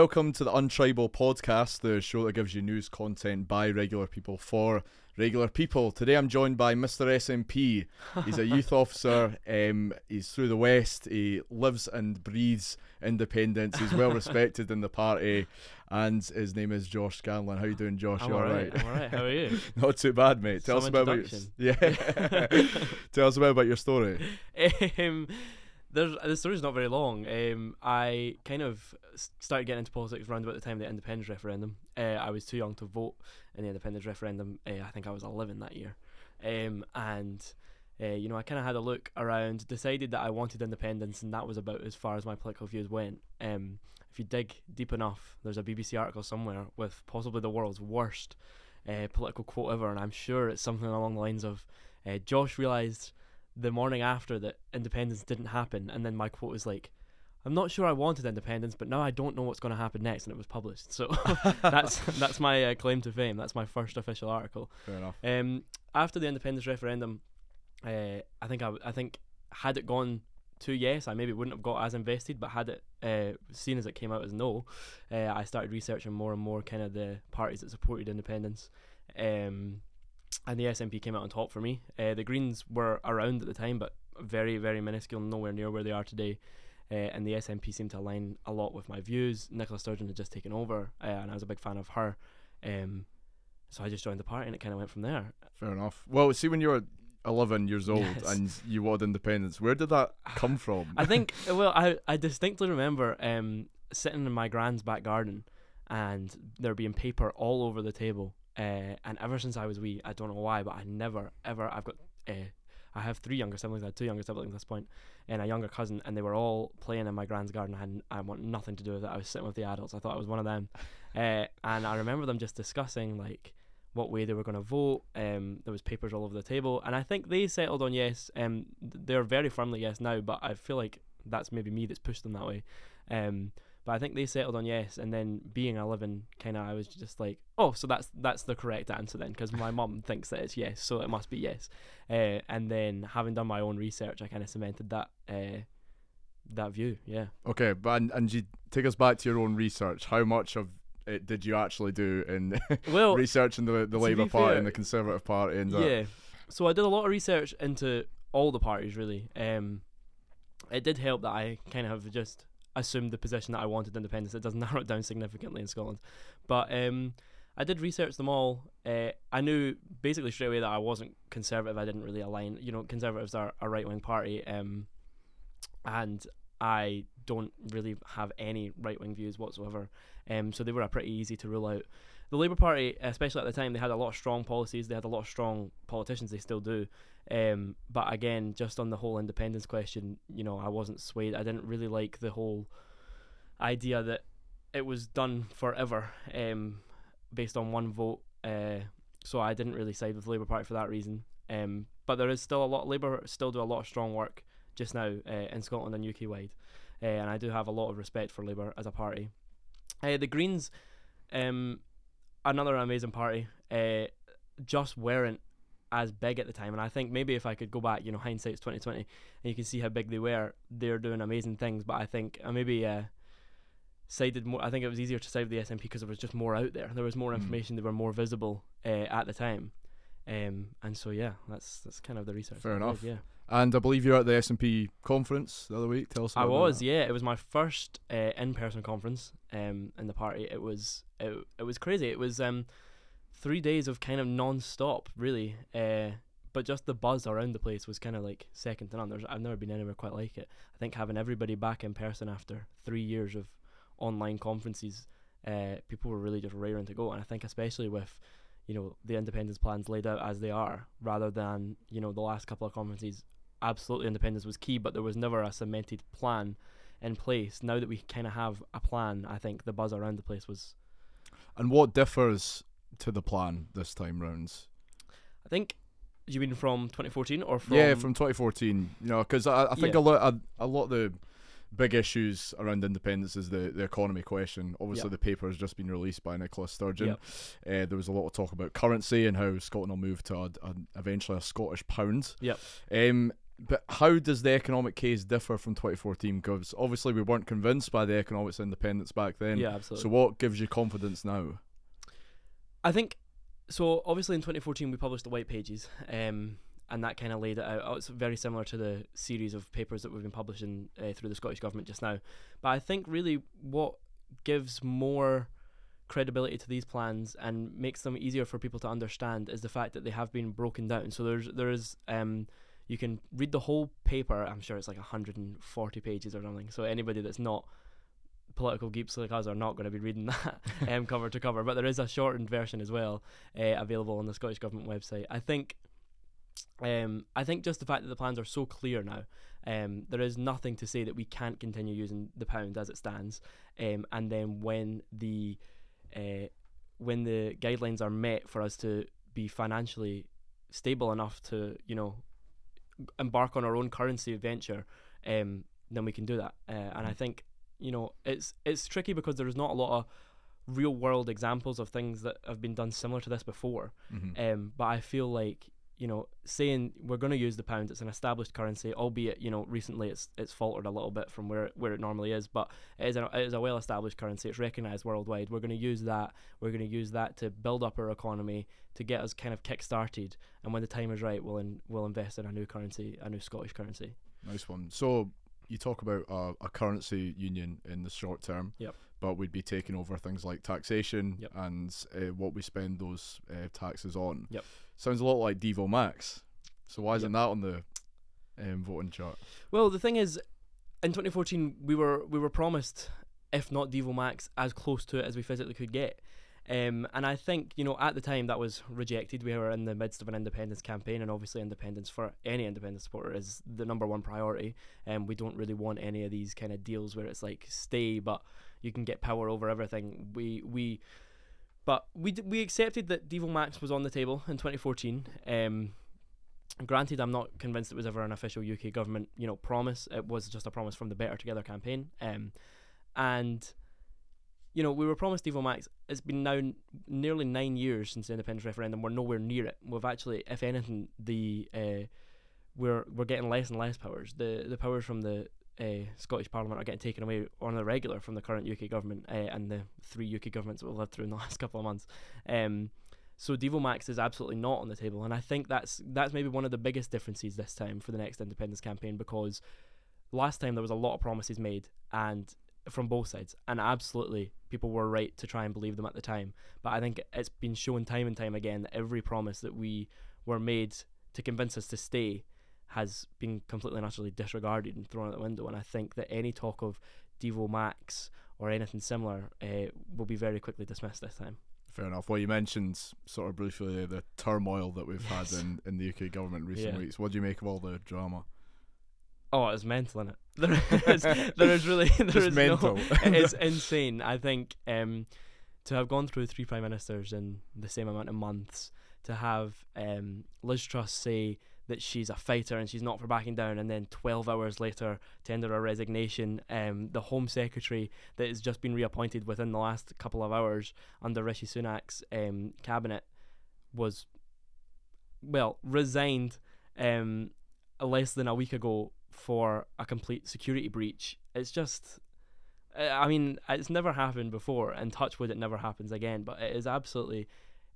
Welcome to the Untribal podcast, the show that gives you news content by regular people for regular people. Today I'm joined by Mr. SNP. He's a youth officer. Um, he's through the West. He lives and breathes independence. He's well respected in the party, and his name is Josh Scanlon. How you doing, Josh? I'm you alright. right? I'm alright. How are you? Not too bad, mate. Tell us about your, yeah. Tell us about your story. um, there's the story's not very long. Um, I kind of started getting into politics around about the time of the independence referendum. Uh, I was too young to vote in the independence referendum. Uh, I think I was 11 that year, um, and. Uh, you know, I kind of had a look around, decided that I wanted independence, and that was about as far as my political views went. Um, if you dig deep enough, there's a BBC article somewhere with possibly the world's worst uh, political quote ever, and I'm sure it's something along the lines of, uh, "Josh realised the morning after that independence didn't happen, and then my quote was like." I'm not sure I wanted independence, but now I don't know what's going to happen next, and it was published. So that's that's my uh, claim to fame. That's my first official article. Fair enough. Um, after the independence referendum, uh, I think I, I think had it gone to yes, I maybe wouldn't have got as invested. But had it uh, seen as it came out as no, uh, I started researching more and more kind of the parties that supported independence. Um, and the SNP came out on top for me. Uh, the Greens were around at the time, but very, very minuscule, nowhere near where they are today. Uh, and the SNP seemed to align a lot with my views. Nicola Sturgeon had just taken over, uh, and I was a big fan of her. Um, so I just joined the party, and it kind of went from there. Fair enough. Well, see, when you were 11 years old Yes. and you wanted independence, where did that come from? I think well, I I distinctly remember um sitting in my grand's back garden and there being paper all over the table. Uh, and ever since I was wee, I don't know why, but I never ever I've got uh, I have three younger siblings. I had two younger siblings at this point, and a younger cousin, and they were all playing in my grand's garden. I had I want nothing to do with it. I was sitting with the adults. I thought I was one of them, uh, and I remember them just discussing like what way they were going to vote. Um, there was papers all over the table, and I think they settled on yes. Um, they're very firmly yes now, but I feel like that's maybe me that's pushed them that way. Um, but I think they settled on yes, and then being eleven, kind of, I was just like, oh, so that's that's the correct answer then, because my mum thinks that it's yes, so it must be yes. Uh, and then having done my own research, I kind of cemented that uh, that view. Yeah. Okay, but and, and you take us back to your own research. How much of it did you actually do in Well, researching the the Labour Party fair- and the Conservative Party and that? Yeah. So I did a lot of research into all the parties really. Um, it did help that I kind of have just assumed the position that I wanted independence. It does narrow it down significantly in Scotland, but um, I did research them all. Uh, I knew basically straight away that I wasn't conservative. I didn't really align. You know, conservatives are a right wing party, um, and I don't really have any right wing views whatsoever. Um, so they were a pretty easy to rule out. The Labour Party, especially at the time, they had a lot of strong policies. They had a lot of strong politicians. They still do. Um, but again, just on the whole independence question, you know, I wasn't swayed. I didn't really like the whole idea that it was done forever, um, based on one vote. Uh, so I didn't really side with the Labour Party for that reason. Um, but there is still a lot. Labour still do a lot of strong work just now uh, in Scotland and UK wide, uh, and I do have a lot of respect for Labour as a party. Uh, the Greens, um, another amazing party, uh, just weren't as big at the time, and I think maybe if I could go back, you know, hindsight's twenty twenty, and you can see how big they were. They're doing amazing things, but I think I maybe uh, sided more. I think it was easier to side with the SNP because there was just more out there. There was more Mm. information. They were more visible uh, at the time. Um, and so yeah, that's that's kind of the research. Fair enough. did, yeah. And I believe you're at the SNP conference the other week. Tell us I was, yeah. It was my first uh, in-person conference um, in the party. It was it, it was crazy. It was um, three days of kind of non-stop, really. Uh, but just the buzz around the place was kind of like second to none. There's, I've never been anywhere quite like it. I think having everybody back in person after three years of online conferences, uh, people were really just raring to go. And I think especially with you know the independence plans laid out as they are, rather than you know the last couple of conferences absolutely independence was key, but there was never a cemented plan in place. Now that we kind of have a plan, I think the buzz around the place was. And what differs to the plan this time round? I think. You mean from 2014 or from? yeah, from 2014. You know, because I, I think Yeah. a lot a, a lot of the big issues around independence is the, the economy question. Obviously, Yep. the paper has just been released by Nicola Sturgeon. Yep. Uh, there was a lot of talk about currency and how Scotland will move to a, a, eventually a Scottish pound. Yep. Um, but how does the economic case differ from 2014? Because obviously we weren't convinced by the economics independence back then. yeah, absolutely. So what gives you confidence now? I think so. Obviously, in 2014, we published the white pages, um, and that kind of laid it out. Oh, It's very similar to the series of papers that we've been publishing uh, through the Scottish government just now. But I think really what gives more credibility to these plans and makes them easier for people to understand is the fact that they have been broken down. So there's there is um, you can read the whole paper. I'm sure it's like 140 pages or something. So anybody that's not political geeks like us are not going to be reading that um, cover to cover. But there is a shortened version as well uh, available on the Scottish Government website. I think, um, I think just the fact that the plans are so clear now, um, there is nothing to say that we can't continue using the pound as it stands. Um, and then when the uh, when the guidelines are met for us to be financially stable enough to you know embark on our own currency venture, um, then we can do that. Uh, and I think you know it's it's tricky because there is not a lot of real world examples of things that have been done similar to this before. Mhm. Um, but I feel like you know saying we're going to use the pound, it's an established currency, albeit you know recently it's it's faltered a little bit from where it, where it normally is, but it is a, it is a well established currency. It's recognised worldwide. We're going to use that. We're going to use that to build up our economy to get us kind of kick started. And when the time is right, we'll in, we'll invest in a new currency, a new Scottish currency. Nice one. So you talk about a, a currency union in the short term. Yep. But we'd be taking over things like taxation Yep. and uh, what we spend those uh, taxes on. Yep. Sounds a lot like Devo Max. So why isn't that on the um, voting chart? Well, the thing is, in 2014, we were we were promised, if not Devo Max, as close to it as we physically could get. Um, and I think you know at the time that was rejected. We were in the midst of an independence campaign, and obviously independence for any independent supporter is the number one priority. And we don't really want any of these kind of deals where it's like stay, but you can get power over everything. We we, but we d- we accepted that Devo Max was on the table in 2014. Um, Granted, I'm not convinced it was ever an official UK government, you know, promise. It was just a promise from the Better Together campaign. Um, and you know, we were promised Devo Max. It's been now n- nearly nine years since the independence referendum. We're nowhere near it. We've actually, if anything, the uh, we're we're getting less and less powers. The the powers from the uh, Scottish Parliament are getting taken away on the regular from the current UK government uh, and the three UK governments we've lived through in the last couple of months. Um, so Devo Max is absolutely not on the table, and I think that's that's maybe one of the biggest differences this time for the next independence campaign because last time there was a lot of promises made and from both sides, and absolutely people were right to try and believe them at the time. But I think it's been shown time and time again that every promise that we were made to convince us to stay has been completely and utterly disregarded and thrown out the window. And I think that any talk of Devo Max or anything similar uh, will be very quickly dismissed this time. Fair enough. Well, you mentioned sort of briefly the turmoil that we've Yes. had in, in the UK government in recent Yeah. weeks. What do you make of all the drama? Oh, it's mental in it. There is, there is really there Just is mental. No, it is insane. I think um, to have gone through three prime ministers in the same amount of months, to have um, Liz Truss say that she's a fighter and she's not for backing down, and then 12 hours later tender her resignation. Um, the Home Secretary that has just been reappointed within the last couple of hours under Rishi Sunak's um, cabinet was, well, resigned um, less than a week ago for a complete security breach. It's just. I mean, it's never happened before, and touch wood, it never happens again. But it is absolutely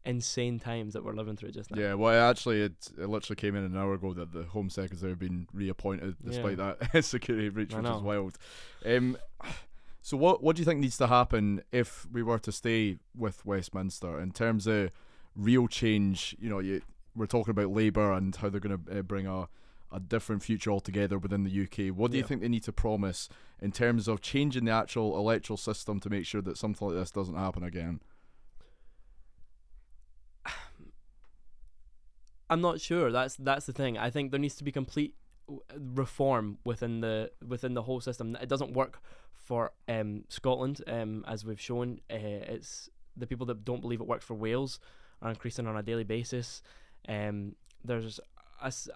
insane times that we're living through just now. Yeah, well, actually, it, it literally came in an hour ago that the Home Secretary had been reappointed despite that security breach, which is wild. Um, so, what what do you think needs to happen if we were to stay with Westminster in terms of real change? You know, you, we're talking about Labour and how they're going to uh, bring a a different future altogether within the UK. What do you think they need to promise in terms of changing the actual electoral system to make sure that something like this doesn't happen again? I'm not sure. That's that's the thing. I think there needs to be complete reform within the within the whole system. It doesn't work for um, Scotland, um, as we've shown. Uh, it's the people that don't believe it works for Wales are increasing on a daily basis. Um, there's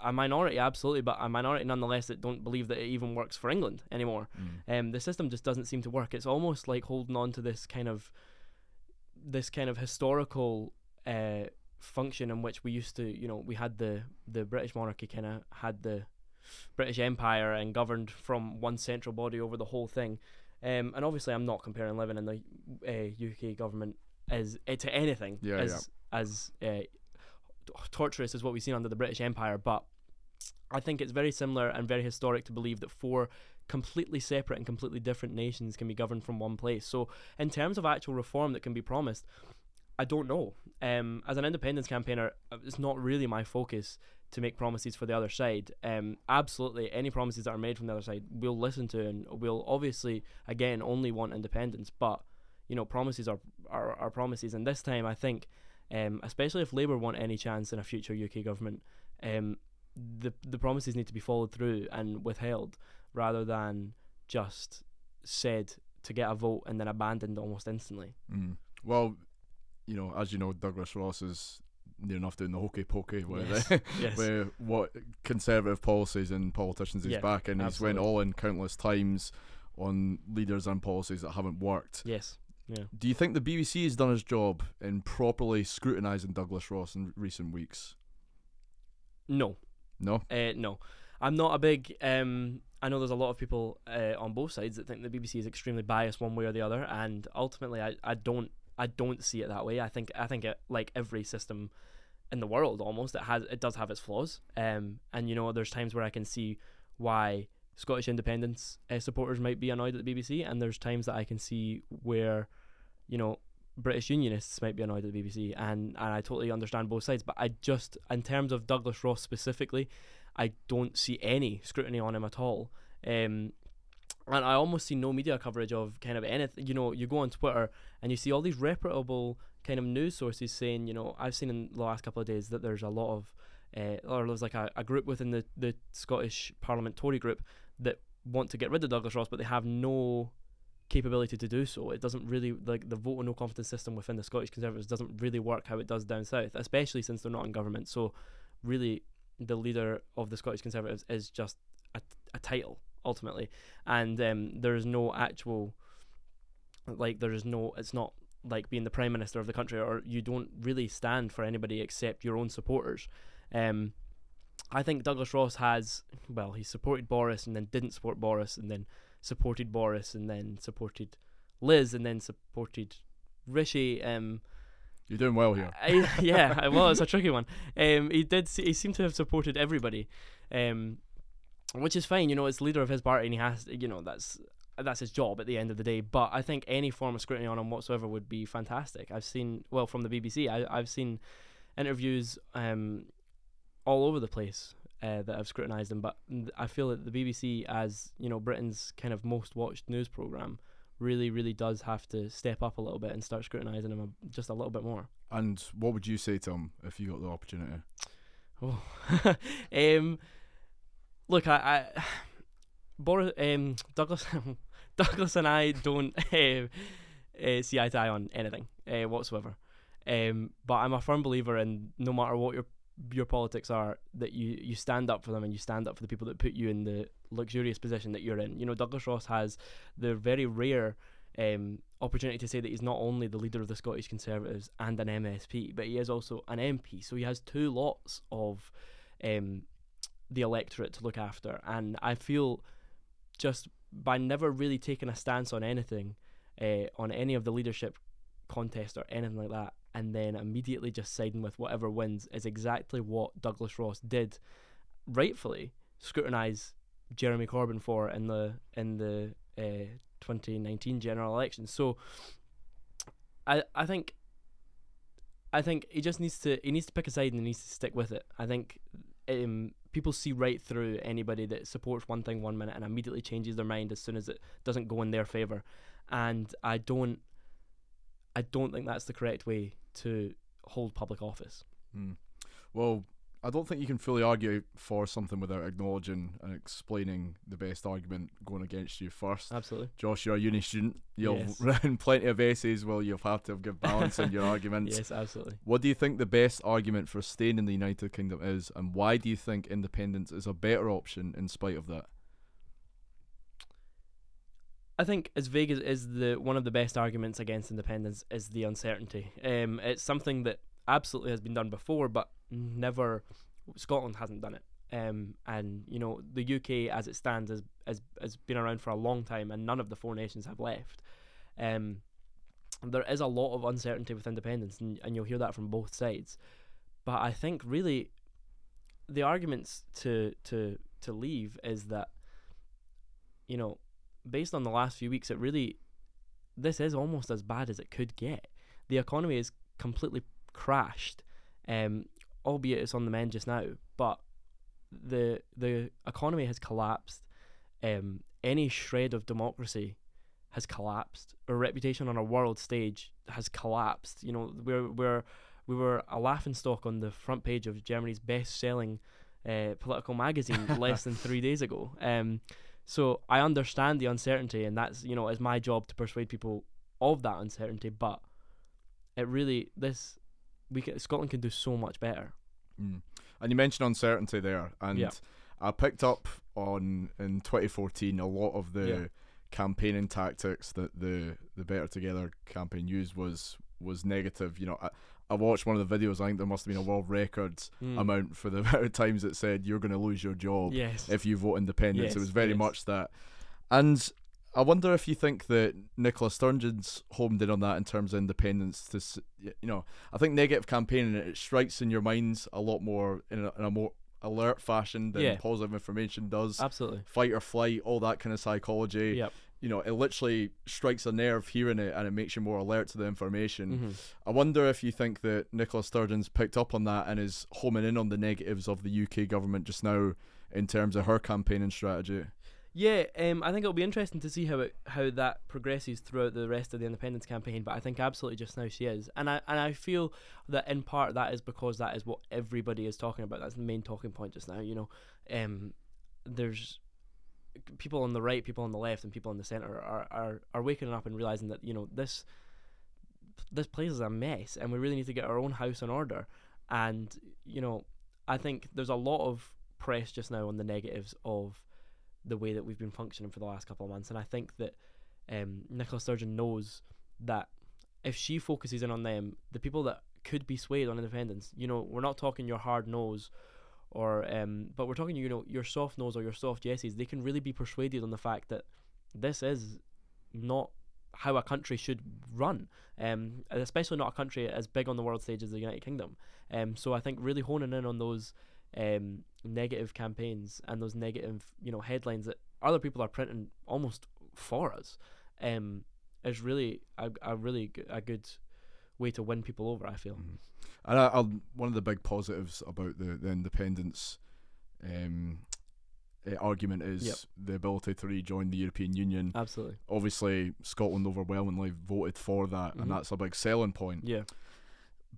a minority, absolutely, but a minority nonetheless that don't believe that it even works for England anymore. Um, the system just doesn't seem to work. It's almost like holding on to this kind of this kind of historical uh, function in which we used to, you know, we had the the British monarchy kind of had the British Empire and governed from one central body over the whole thing. Um, and obviously, I'm not comparing living in the uh, UK government as uh, to anything Yeah, as as uh, torturous as what we've seen under the British Empire, but I think it's very similar and very historic to believe that four completely separate and completely different nations can be governed from one place. So, in terms of actual reform that can be promised, I don't know. Um, as an independence campaigner, uh, it's not really my focus to make promises for the other side. Um, absolutely, any promises that are made from the other side, we'll listen to, and we'll obviously, again, only want independence. But you know, promises are are, are promises, and this time, I think, um, especially if Labour want any chance in a future UK government, um, the the promises need to be followed through and withheld rather than just said to get a vote and then abandoned almost instantly. Mm. Well, you know, as you know, Douglas Ross is near enough doing the hokey pokey with, Yes, yes. with what conservative policies and politicians he's Yeah, back, and he's went all in countless times on leaders and policies that haven't worked. Yes. Yeah. Do you think the BBC has done its job in properly scrutinising Douglas Ross in recent weeks? No. No. Uh, no, I'm not a big. Um, I know there's a lot of people uh, on both sides that think the BBC is extremely biased one way or the other, and ultimately, I, I don't I don't see it that way. I think I think it like every system in the world almost it has it does have its flaws. Um, and you know there's times where I can see why Scottish independence uh, supporters might be annoyed at the BBC, and there's times that I can see where, you know. British Unionists might be annoyed at the BBC, and, and I totally understand both sides. But I just, in terms of Douglas Ross specifically, I don't see any scrutiny on him at all. Um, and I almost see no media coverage of kind of anything. You know, you go on Twitter and you see all these reputable kind of news sources saying, you know, I've seen in the last couple of days that there's a lot of, uh, or there's like a, a group within the, the Scottish Parliament Tory group that want to get rid of Douglas Ross, but they have no capability to do so. It doesn't really like the vote of no confidence system within the Scottish Conservatives doesn't really work how it does down south, especially since they're not in government. So really the leader of the Scottish Conservatives is just a, a title ultimately, and um, there is no actual like there is no. It's not like being the prime minister of the country, or you don't really stand for anybody except your own supporters. Um, I think Douglas Ross has well, he supported Boris and then didn't support Boris, and then supported Boris and then supported Liz and then supported Rishi. Um, You're doing well here. I, yeah, it was a tricky one. Um, he did. He seemed to have supported everybody, um, which is fine. You know, it's leader of his party, and he has. You know, that's that's his job at the end of the day. But I think any form of scrutiny on him whatsoever would be fantastic. I've seen well from the BBC. I, I've seen interviews um, all over the place uh, that have scrutinised him. But I feel that the BBC, as you know, Britain's kind of most watched news program, really, really does have to step up a little bit and start scrutinising him a, just a little bit more. And what would you say to him if you got the opportunity? Oh, um, look, I, I Boris, um, Douglas, Douglas and I don't uh, uh, see eye to eye on anything uh, whatsoever. Um, but I'm a firm believer in no matter what your your politics are, that you you stand up for them and you stand up for the people that put you in the luxurious position that you're in. You know, Douglas Ross has the very rare um, opportunity to say that he's not only the leader of the Scottish Conservatives and an MSP, but he is also an MP. So he has two lots of um, the electorate to look after. And I feel just by never really taking a stance on anything, uh, on any of the leadership contest or anything like that, and then immediately just siding with whatever wins is exactly what Douglas Ross did, rightfully scrutinise Jeremy Corbyn for in the in the uh, 2019 general election. So I I think I think he just needs to he needs to pick a side and he needs to stick with it. I think um, people see right through anybody that supports one thing one minute and immediately changes their mind as soon as it doesn't go in their favor. And I don't I don't think that's the correct way to hold public office. Hmm. Well, I don't think you can fully argue for something without acknowledging and explaining the best argument going against you first. Absolutely. Josh, you're a uni student. You'll Yes. written plenty of essays where you'll have to give balance in your arguments. Yes, absolutely. What do you think the best argument for staying in the United Kingdom is, and why do you think independence is a better option in spite of that? I think as vague as is the one of the best arguments against independence is the uncertainty. Um, it's something that absolutely has been done before, but never Scotland hasn't done it. Um, and you know the UK as it stands has, has has been around for a long time, and none of the four nations have left. Um, there is a lot of uncertainty with independence, and, and you'll hear that from both sides. But I think really, the arguments to to to leave is that, you know, based on the last few weeks, it really, this is almost as bad as it could get. The economy is completely crashed, um, albeit it's on the mend just now. But the the economy has collapsed. Um, any shred of democracy has collapsed. Our reputation on a world stage has collapsed. You know, we're we're we were a laughing stock on the front page of Germany's best-selling uh, political magazine less than three days ago. Um, so I understand the uncertainty, and that's you know it's my job to persuade people of that uncertainty. But it really this we can, Scotland can do so much better. Mm. And you mentioned uncertainty there, and Yeah. I picked up on in 2014 a lot of the Yeah. campaigning tactics that the the Better Together campaign used was was negative. You know, I, I watched one of the videos. I think there must have been a world record Mm. amount for the amount of times it said you're going to lose your job yes. if you vote independence. Yes, it was very yes. much that. And I wonder if you think that Nicola Sturgeon's homed in on that in terms of independence. To you know, I think negative campaigning it strikes in your minds a lot more in a, in a more alert fashion than Yeah. positive information does. Absolutely. Fight or flight, all that kind of psychology. Yep. You know, it literally strikes a nerve hearing it, and it makes you more alert to the information. hmm I wonder if you think that Nicola Sturgeon's picked up on that and is homing in on the negatives of the UK government just now in terms of her campaigning strategy. Yeah, um, I think it'll be interesting to see how it how that progresses throughout the rest of the independence campaign. But I think absolutely just now she is, and I and I feel that in part that is because that is what everybody is talking about. That's the main talking point just now. You know, um, there's people on the right, people on the left, and people in the center are are are waking up and realizing that you know this this place is a mess, and we really need to get our own house in order. And you know, I think there's a lot of press just now on the negatives of the way that we've been functioning for the last couple of months. And I think that um, Nicola Sturgeon knows that if she focuses in on them, the people that could be swayed on independence, you know, we're not talking your hard nose or, um, but we're talking, you know, your soft nose or your soft yeses. They can really be persuaded on the fact that this is not how a country should run, um, especially not a country as big on the world stage as the United Kingdom. Um, so I think really honing in on those um, negative campaigns and those negative, you know, headlines that other people are printing almost for us, um, is really a, a really g- a good way to win people over. I feel. Mhm. And I, I'll, one of the big positives about the, the independence um, uh, argument is Yep. the ability to rejoin the European Union. Absolutely. Obviously, Scotland overwhelmingly voted for that, Mhm. and that's a big selling point. Yeah.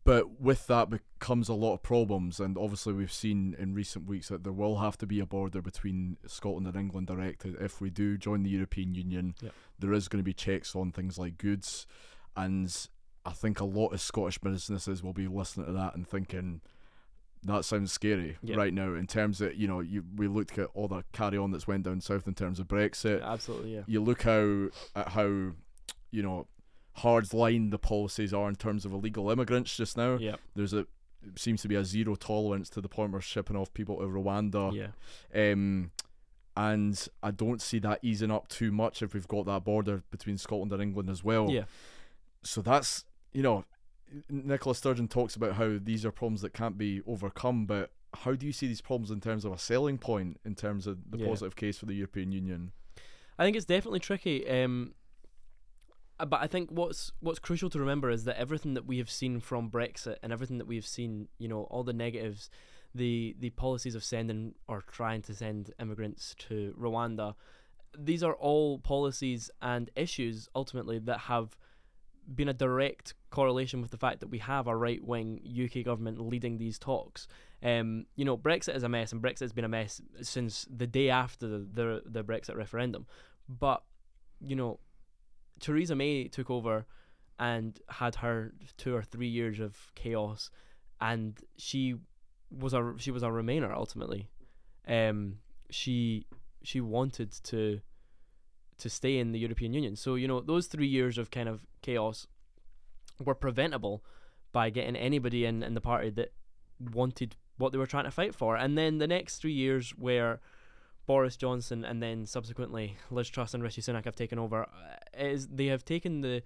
But with that becomes a lot of problems, and obviously we've seen in recent weeks that there will have to be a border between Scotland and England directed if we do join the European Union. Yep. There is going to be checks on things like goods, and I think a lot of Scottish businesses will be listening to that and thinking that sounds scary Yep. right now. In terms of you know, you we looked at all the carry on that's went down south in terms of Brexit Absolutely. Yeah. you look how at how you know hard line the policies are in terms of illegal immigrants just now. Yeah. There's a it seems to be a zero tolerance to the point we're shipping off people to Rwanda. Yeah. Um, and I don't see that easing up too much if we've got that border between Scotland and England as well. Yeah. So that's you know, Nicola Sturgeon talks about how these are problems that can't be overcome, but how do you see these problems in terms of a selling point in terms of the Yeah. positive case for the European Union? I think it's definitely tricky. Um, but I think what's what's crucial to remember is that everything that we have seen from Brexit and everything that we have seen, you know, all the negatives, the the policies of sending or trying to send immigrants to Rwanda, these are all policies and issues ultimately that have been a direct correlation with the fact that we have a right wing UK government leading these talks. Um, you know, Brexit is a mess, and Brexit has been a mess since the day after the the, the Brexit referendum. But you know, Theresa May took over and had her two or three years of chaos, and she was a she was a Remainer ultimately. Um, she she wanted to to stay in the European Union. So you know those three years of kind of chaos were preventable by getting anybody in in the party that wanted what they were trying to fight for. And then the next three years, where Boris Johnson and then subsequently Liz Truss and Rishi Sunak have taken over, uh, is they have taken the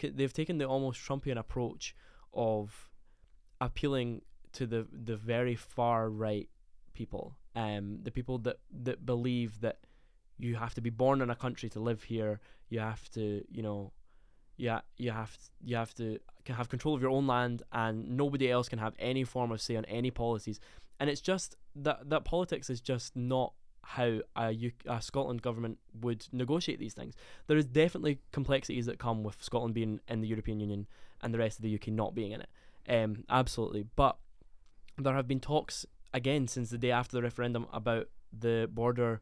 they've taken the almost Trumpian approach of appealing to the the very far right people, um, the people that that believe that you have to be born in a country to live here. You have to, you know, yeah, you have you have to have control of your own land, and nobody else can have any form of say on any policies. And it's just that that politics is just not how a, U- a Scotland government would negotiate these things. There is definitely complexities that come with Scotland being in the European Union and the rest of the UK not being in it. Um, absolutely, but there have been talks again since the day after the referendum about the border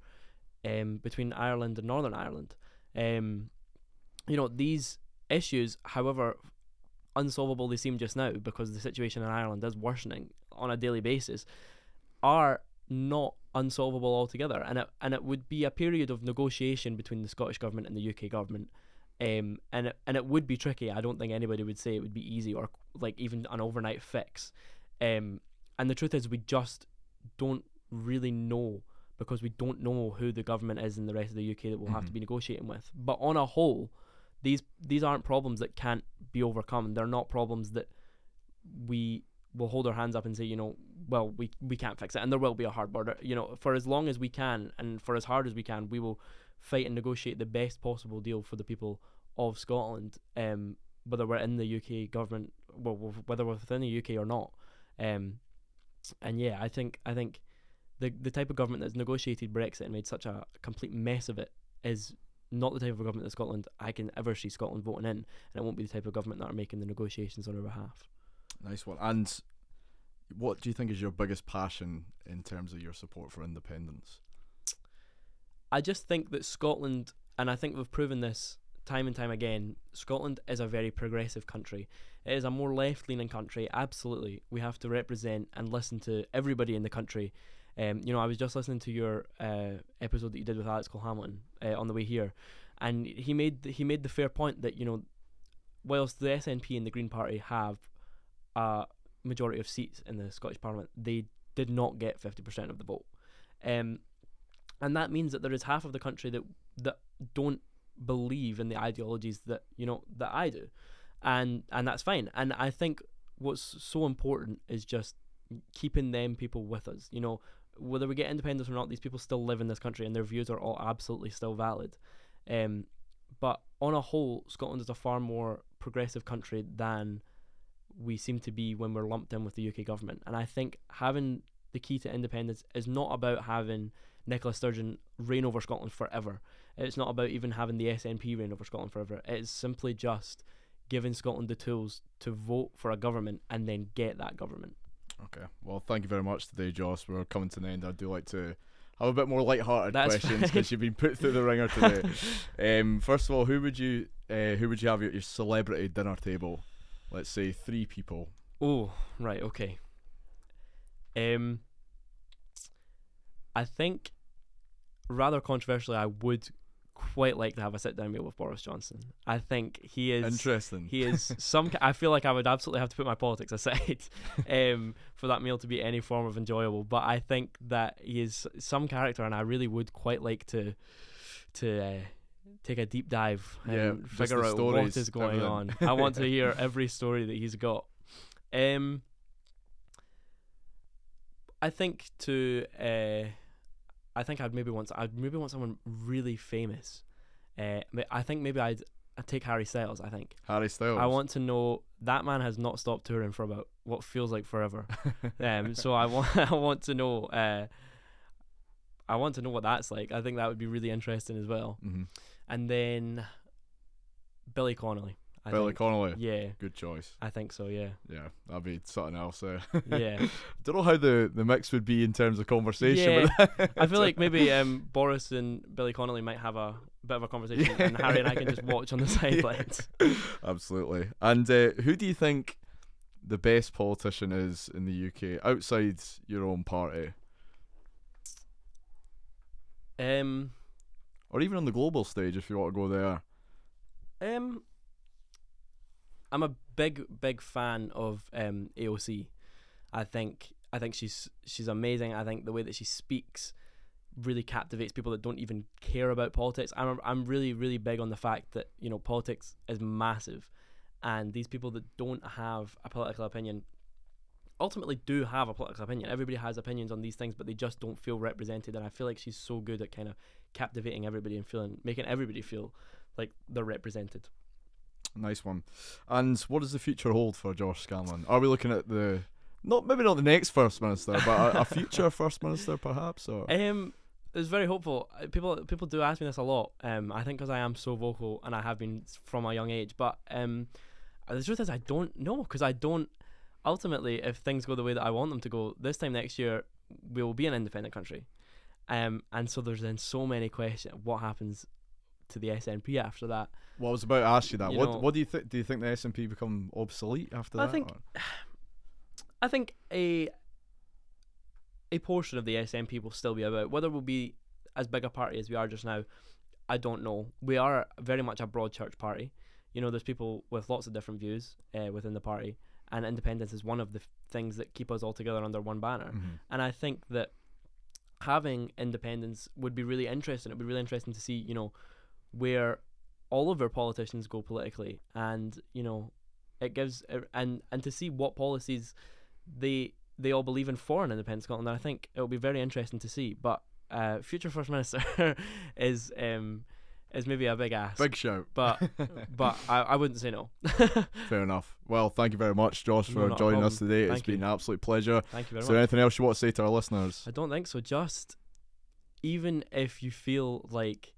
um, between Ireland and Northern Ireland. Um, you know these issues, however unsolvable they seem just now, because the situation in Ireland is worsening on a daily basis, are not unsolvable altogether. And it and it would be a period of negotiation between the Scottish government and the UK government. Um, and it, and it would be tricky. I don't think anybody would say it would be easy or like even an overnight fix. Um, and the truth is, we just don't really know because we don't know who the government is in the rest of the UK that we'll have to Mhm. be negotiating with. But on a whole, these these aren't problems that can't be overcome. They're not problems that we will hold our hands up and say, you know, well, we we can't fix it, and there will be a hard border. You know, for as long as we can and for as hard as we can, we will fight and negotiate the best possible deal for the people of Scotland, um, whether we're in the UK government, well, whether we're within the UK or not. Um, and yeah, I think I think the the type of government that's negotiated Brexit and made such a complete mess of it is not the type of government that Scotland I can ever see Scotland voting in, and it won't be the type of government that are making the negotiations on our behalf. Nice one. And what do you think is your biggest passion in terms of your support for independence? I just think that Scotland, and I think we've proven this time and time again, Scotland is a very progressive country. It is a more left leaning country. Absolutely. We have to represent and listen to everybody in the country. Um, you know, I was just listening to your uh, episode that you did with Alex Cole Hamilton uh, on the way here, and he made he made the fair point that you know, whilst the SNP and the Green Party have a majority of seats in the Scottish Parliament, they did not get fifty percent of the vote. Um, and that means that there is half of the country that that don't believe in the ideologies that you know that I do, and and that's fine. And I think what's so important is just keeping them people with us. You know, whether we get independence or not, these people still live in this country, and their views are all absolutely still valid. Um, but on a whole, Scotland is a far more progressive country than we seem to be when we're lumped in with the UK government. And I think having the key to independence is not about having Nicola Sturgeon reign over Scotland forever. It's not about even having the SNP reign over Scotland forever. It's simply just giving Scotland the tools to vote for a government and then get that government. Okay. Well, thank you very much today, Josh. We're coming to an end. I do like to have a bit more light-hearted That's questions because you've been put through the ringer today. um, first of all, who would you uh, who would you have at your celebrity dinner table? Let's say three people. Oh, right, okay. Um I think rather controversially I would quite like to have a sit down meal with Boris Johnson. I think he is Interesting. he is some I feel like I would absolutely have to put my politics aside um for that meal to be any form of enjoyable, but I think that he is some character and I really would quite like to to uh, take a deep dive and Yeah, figure out what stories, is going everything. on. I want to hear every story that he's got. Um, I think to uh, I think I'd maybe want I'd maybe want someone really famous. Uh, I think maybe I'd, I'd take Harry Styles. I think Harry Styles. I want to know that man has not stopped touring for about what feels like forever. um, so I want I want to know. Uh, I want to know what that's like. I think that would be really interesting as well. hmm And then Billy Connolly. I Billy think. Connolly. Yeah, Good choice. I think so. Yeah, Yeah, that'd be something else. Uh, yeah. I don't know how the, the mix would be in terms of conversation. Yeah, but I feel like maybe um, Boris and Billy Connolly might have a bit of a conversation, and Harry and I can just watch on the sidelines. Absolutely. And uh, who do you think the best politician is in the UK outside your own party, Um, or even on the global stage if you want to go there? um, I'm a big, big fan of um, AOC. I think I think she's she's amazing. I think the way that she speaks really captivates people that don't even care about politics. I'm I'm really really big on the fact that you know politics is massive, and these people that don't have a political opinion ultimately do have a political opinion. Everybody has opinions on these things, but they just don't feel represented. And I feel like she's so good at kind of captivating everybody and feeling making everybody feel like they're represented. Nice one. And what does the future hold for Josh Scanlon? Are we looking at the not maybe not the next first minister, but a, a future first minister perhaps? Or Um, it's very hopeful. Uh, People people do ask me this a lot. Um, I think because I am so vocal and I have been from a young age. But um, uh, the truth is I don't know because I don't. Ultimately, if things go the way that I want them to go, this time next year we will be an independent country. Um, and so there's then so many questions. What happens to the SNP after that? well, I was about to ask you that. You what know- what do you think? Do you think the SNP become obsolete after I that? think- or- I think a a portion of the SNP will still be about. Whether we'll be as big a party as we are just now, I don't know. We are very much a broad church party. You know, there's people with lots of different views uh, within the party, and independence is one of the f- things that keep us all together under one banner. Mhm. And I think that having independence would be really interesting. It'd be really interesting to see, you know, where all of our politicians go politically, and you know, it gives er, and and to see what policies they they all believe in for an independent Scotland. And I think it will be very interesting to see. But uh, future first minister is um is maybe a big ass. Big shout. but but I, I wouldn't say no. Fair enough. Well, thank you very much, Josh, for not a joining us today. It's Thank you. been an absolute pleasure. Thank you very Is much. there anything else you want to say to our listeners? I don't think so. Just even if you feel like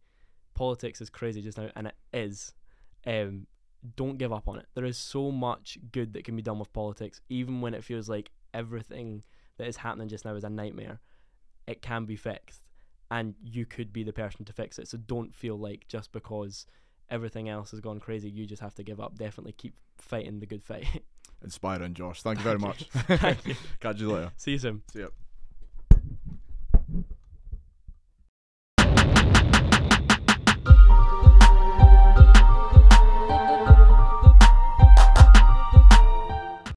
politics is crazy just now, and it is, um, don't give up on it. There is so much good that can be done with politics, even when it feels like everything that is happening just now is a nightmare. It can be fixed, and you could be the person to fix it. So don't feel like just because everything else has gone crazy, you just have to give up. Definitely keep fighting the good fight. Inspiring, Josh. Thank you very much. Thank you. Catch you later. See you soon. See ya.